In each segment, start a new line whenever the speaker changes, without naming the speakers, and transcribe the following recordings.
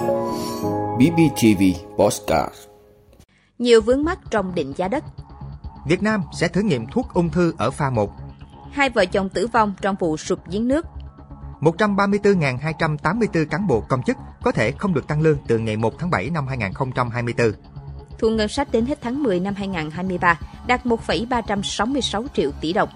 BBTV Postcard
Nhiều vướng mắt trong định giá đất
Việt Nam sẽ thử nghiệm thuốc ung thư ở pha 1.
Hai vợ chồng tử vong trong vụ sụp giếng nước
134.284 cán bộ công chức có thể không được tăng lương từ ngày 1 tháng 7 năm 2024.
Thu ngân sách đến hết tháng 10 năm 2023 đạt 1,366 triệu tỷ đồng.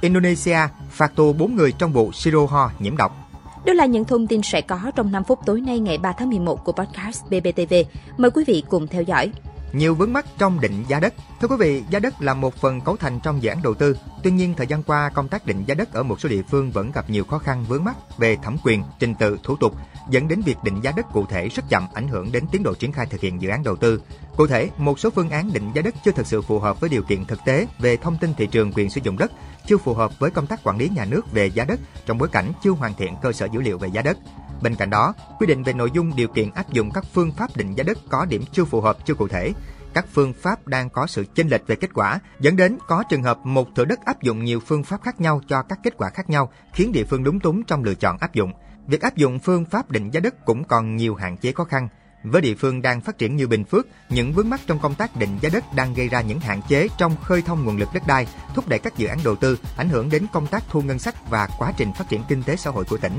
Indonesia phạt tù 4 người trong vụ siro ho nhiễm độc.
Đó là những thông tin sẽ có trong 5 phút tối nay ngày 3 tháng 11 của podcast BBTV. Mời quý vị cùng theo dõi.
Nhiều vướng mắc trong định giá đất. Thưa quý vị, giá đất là một phần cấu thành trong dự án đầu tư. Tuy nhiên, thời gian qua, công tác định giá đất ở một số địa phương vẫn gặp nhiều khó khăn vướng mắc về thẩm quyền, trình tự, thủ tục, dẫn đến việc định giá đất cụ thể rất chậm, ảnh hưởng đến tiến độ triển khai thực hiện dự án đầu tư. Cụ thể, một số phương án định giá đất chưa thực sự phù hợp với điều kiện thực tế về thông tin thị trường quyền sử dụng đất, chưa phù hợp với công tác quản lý nhà nước về giá đất trong bối cảnh chưa hoàn thiện cơ sở dữ liệu về giá đất. Bên cạnh đó, quy định về nội dung điều kiện áp dụng các phương pháp định giá đất có điểm chưa phù hợp, chưa cụ thể. Các phương pháp đang có sự chênh lệch về kết quả, dẫn đến có trường hợp một thửa đất áp dụng nhiều phương pháp khác nhau cho các kết quả khác nhau, khiến địa phương đúng túng trong lựa chọn áp dụng. Việc áp dụng phương pháp định giá đất cũng còn nhiều hạn chế khó khăn. Với địa phương đang phát triển như Bình Phước, những vướng mắc trong công tác định giá đất đang gây ra những hạn chế trong khơi thông nguồn lực đất đai, thúc đẩy các dự án đầu tư, ảnh hưởng đến công tác thu ngân sách và quá trình phát triển kinh tế xã hội của tỉnh.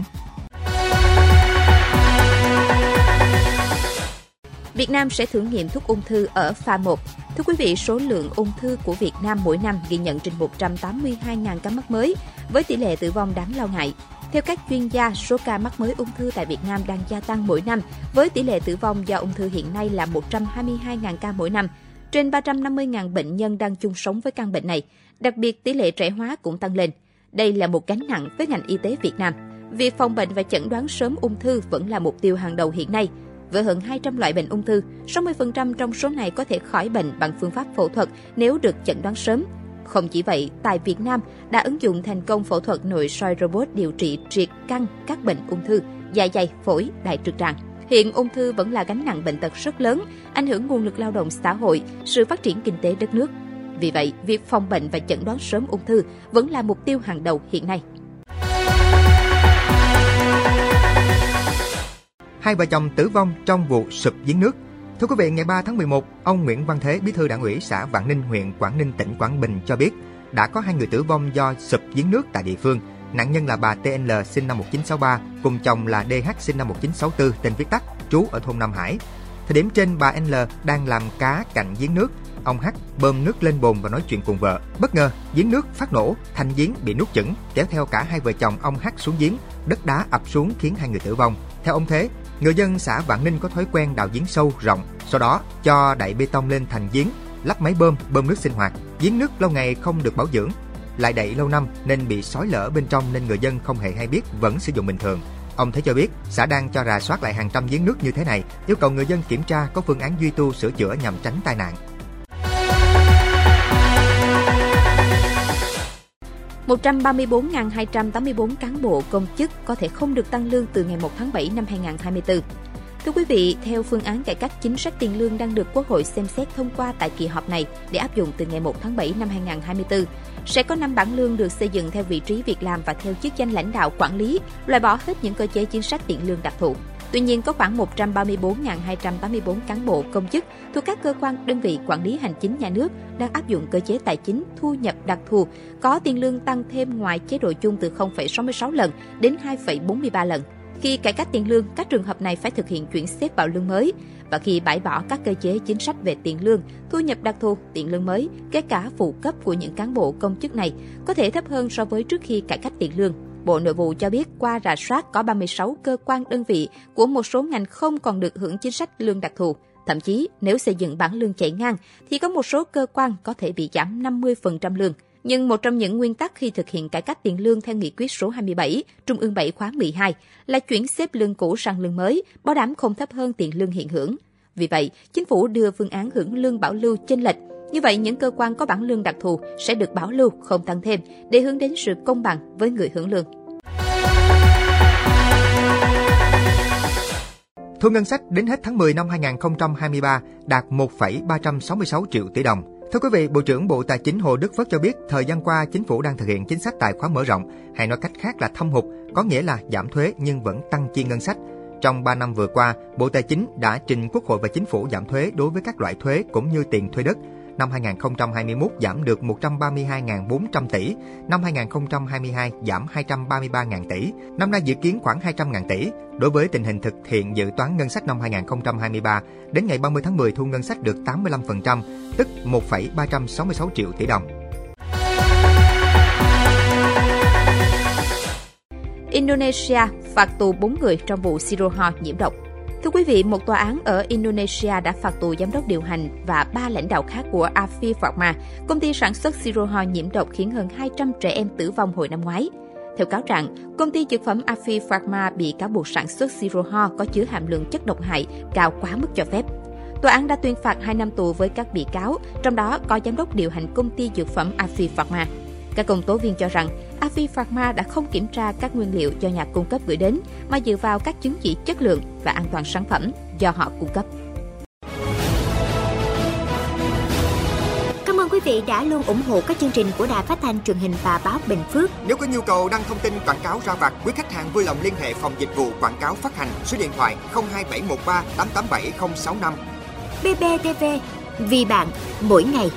Việt Nam sẽ thử nghiệm thuốc ung thư ở pha 1. Thưa quý vị, số lượng ung thư của Việt Nam mỗi năm ghi nhận trên 182.000 ca mắc mới, với tỷ lệ tử vong đáng lo ngại. Theo các chuyên gia, số ca mắc mới ung thư tại Việt Nam đang gia tăng mỗi năm, với tỷ lệ tử vong do ung thư hiện nay là 122.000 ca mỗi năm. Trên 350.000 bệnh nhân đang chung sống với căn bệnh này. Đặc biệt, tỷ lệ trẻ hóa cũng tăng lên. Đây là một gánh nặng với ngành y tế Việt Nam. Việc phòng bệnh và chẩn đoán sớm ung thư vẫn là mục tiêu hàng đầu hiện nay. Với hơn 200 loại bệnh ung thư, 60% trong số này có thể khỏi bệnh bằng phương pháp phẫu thuật nếu được chẩn đoán sớm. Không chỉ vậy, tại Việt Nam đã ứng dụng thành công phẫu thuật nội soi robot điều trị triệt căn các bệnh ung thư, dạ dày, phổi, đại trực tràng. Hiện ung thư vẫn là gánh nặng bệnh tật rất lớn, ảnh hưởng nguồn lực lao động xã hội, sự phát triển kinh tế đất nước. Vì vậy, việc phòng bệnh và chẩn đoán sớm ung thư vẫn là mục tiêu hàng đầu hiện nay.
Hai vợ chồng tử vong trong vụ sụp giếng nước. Thưa quý vị, ngày 3 tháng 11, ông Nguyễn Văn Thế, bí thư đảng ủy xã Vạn Ninh, huyện Quảng Ninh, tỉnh Quảng Bình cho biết đã có hai người tử vong do sụp giếng nước tại địa phương. Nạn nhân là bà TNL sinh năm 1963, cùng chồng là DH sinh năm 1964, tên viết tắt, trú ở thôn Nam Hải. Thời điểm trên bà N đang làm cá cạnh giếng nước, ông H bơm nước lên bồn và nói chuyện cùng vợ. Bất ngờ, giếng nước phát nổ, thành giếng bị nuốt chửng, kéo theo cả hai vợ chồng ông H xuống giếng, đất đá ập xuống khiến hai người tử vong. Theo ông Thế, người dân xã Vạn Ninh có thói quen đào giếng sâu, rộng, sau đó cho đậy bê tông lên thành giếng, lắp máy bơm, bơm nước sinh hoạt. Giếng nước lâu ngày không được bảo dưỡng, lại đậy lâu năm nên bị sói lở bên trong nên người dân không hề hay biết vẫn sử dụng bình thường. Ông Thế cho biết, xã đang cho rà soát lại hàng trăm giếng nước như thế này, yêu cầu người dân kiểm tra có phương án duy tu sửa chữa nhằm tránh tai nạn.
134.284 cán bộ công chức có thể không được tăng lương từ ngày 1 tháng 7 năm 2024. Thưa quý vị, theo phương án cải cách chính sách tiền lương đang được Quốc hội xem xét thông qua tại kỳ họp này để áp dụng từ ngày 1 tháng 7 năm 2024, sẽ có 5 bảng lương được xây dựng theo vị trí việc làm và theo chức danh lãnh đạo quản lý, loại bỏ hết những cơ chế chính sách tiền lương đặc thù. Tuy nhiên, có khoảng 134.284 cán bộ công chức thuộc các cơ quan đơn vị quản lý hành chính nhà nước đang áp dụng cơ chế tài chính thu nhập đặc thù, có tiền lương tăng thêm ngoài chế độ chung từ 0,66 lần đến 2,43 lần. Khi cải cách tiền lương, các trường hợp này phải thực hiện chuyển xếp vào lương mới và khi bãi bỏ các cơ chế chính sách về tiền lương, thu nhập đặc thù, tiền lương mới, kể cả phụ cấp của những cán bộ công chức này có thể thấp hơn so với trước khi cải cách tiền lương. Bộ Nội vụ cho biết qua rà soát có 36 cơ quan đơn vị của một số ngành không còn được hưởng chính sách lương đặc thù. Thậm chí, nếu xây dựng bảng lương chạy ngang, thì có một số cơ quan có thể bị giảm 50% lương. Nhưng một trong những nguyên tắc khi thực hiện cải cách tiền lương theo nghị quyết số 27, Trung ương 7 khóa 12 là chuyển xếp lương cũ sang lương mới, bảo đảm không thấp hơn tiền lương hiện hưởng. Vì vậy, chính phủ đưa phương án hưởng lương bảo lưu chênh lệch. Như vậy, những cơ quan có bảng lương đặc thù sẽ được bảo lưu không tăng thêm để hướng đến sự công bằng với người hưởng lương.
Thu ngân sách đến hết tháng 10 năm 2023 đạt 1,366 triệu tỷ đồng. Thưa quý vị, Bộ trưởng Bộ Tài chính Hồ Đức Phước cho biết thời gian qua chính phủ đang thực hiện chính sách tài khoá mở rộng, hay nói cách khác là thâm hụt, có nghĩa là giảm thuế nhưng vẫn tăng chi ngân sách. Trong 3 năm vừa qua, Bộ Tài chính đã trình Quốc hội và Chính phủ giảm thuế đối với các loại thuế cũng như tiền thuê đất. Năm 2021 giảm được 132.400 tỷ, năm 2022 giảm 233.000 tỷ, năm nay dự kiến khoảng 200.000 tỷ. Đối với tình hình thực hiện dự toán ngân sách năm 2023, đến ngày 30 tháng 10 thu ngân sách được 85%, tức 1,366 triệu tỷ đồng.
Indonesia phạt tù 4 người trong vụ Siroho nhiễm độc. Thưa quý vị, một tòa án ở Indonesia đã phạt tù giám đốc điều hành và ba lãnh đạo khác của Afi Pharma, công ty sản xuất siro ho nhiễm độc khiến hơn 200 trẻ em tử vong hồi năm ngoái. Theo cáo trạng, công ty dược phẩm Afi Pharma bị cáo buộc sản xuất siro ho có chứa hàm lượng chất độc hại cao quá mức cho phép. Tòa án đã tuyên phạt 2 năm tù với các bị cáo, trong đó có giám đốc điều hành công ty dược phẩm Afi Pharma. Các công tố viên cho rằng Avi Pharma đã không kiểm tra các nguyên liệu do nhà cung cấp gửi đến, mà dựa vào các chứng chỉ chất lượng và an toàn sản phẩm do họ cung cấp.
Cảm ơn quý vị đã luôn ủng hộ các chương trình của Đài Phát thanh truyền hình và báo Bình Phước.
Nếu có nhu cầu đăng thông tin quảng cáo ra vặt, quý khách hàng vui lòng liên hệ phòng dịch vụ quảng cáo phát hành số điện thoại 02713 887065.
BBTV, vì bạn, mỗi ngày.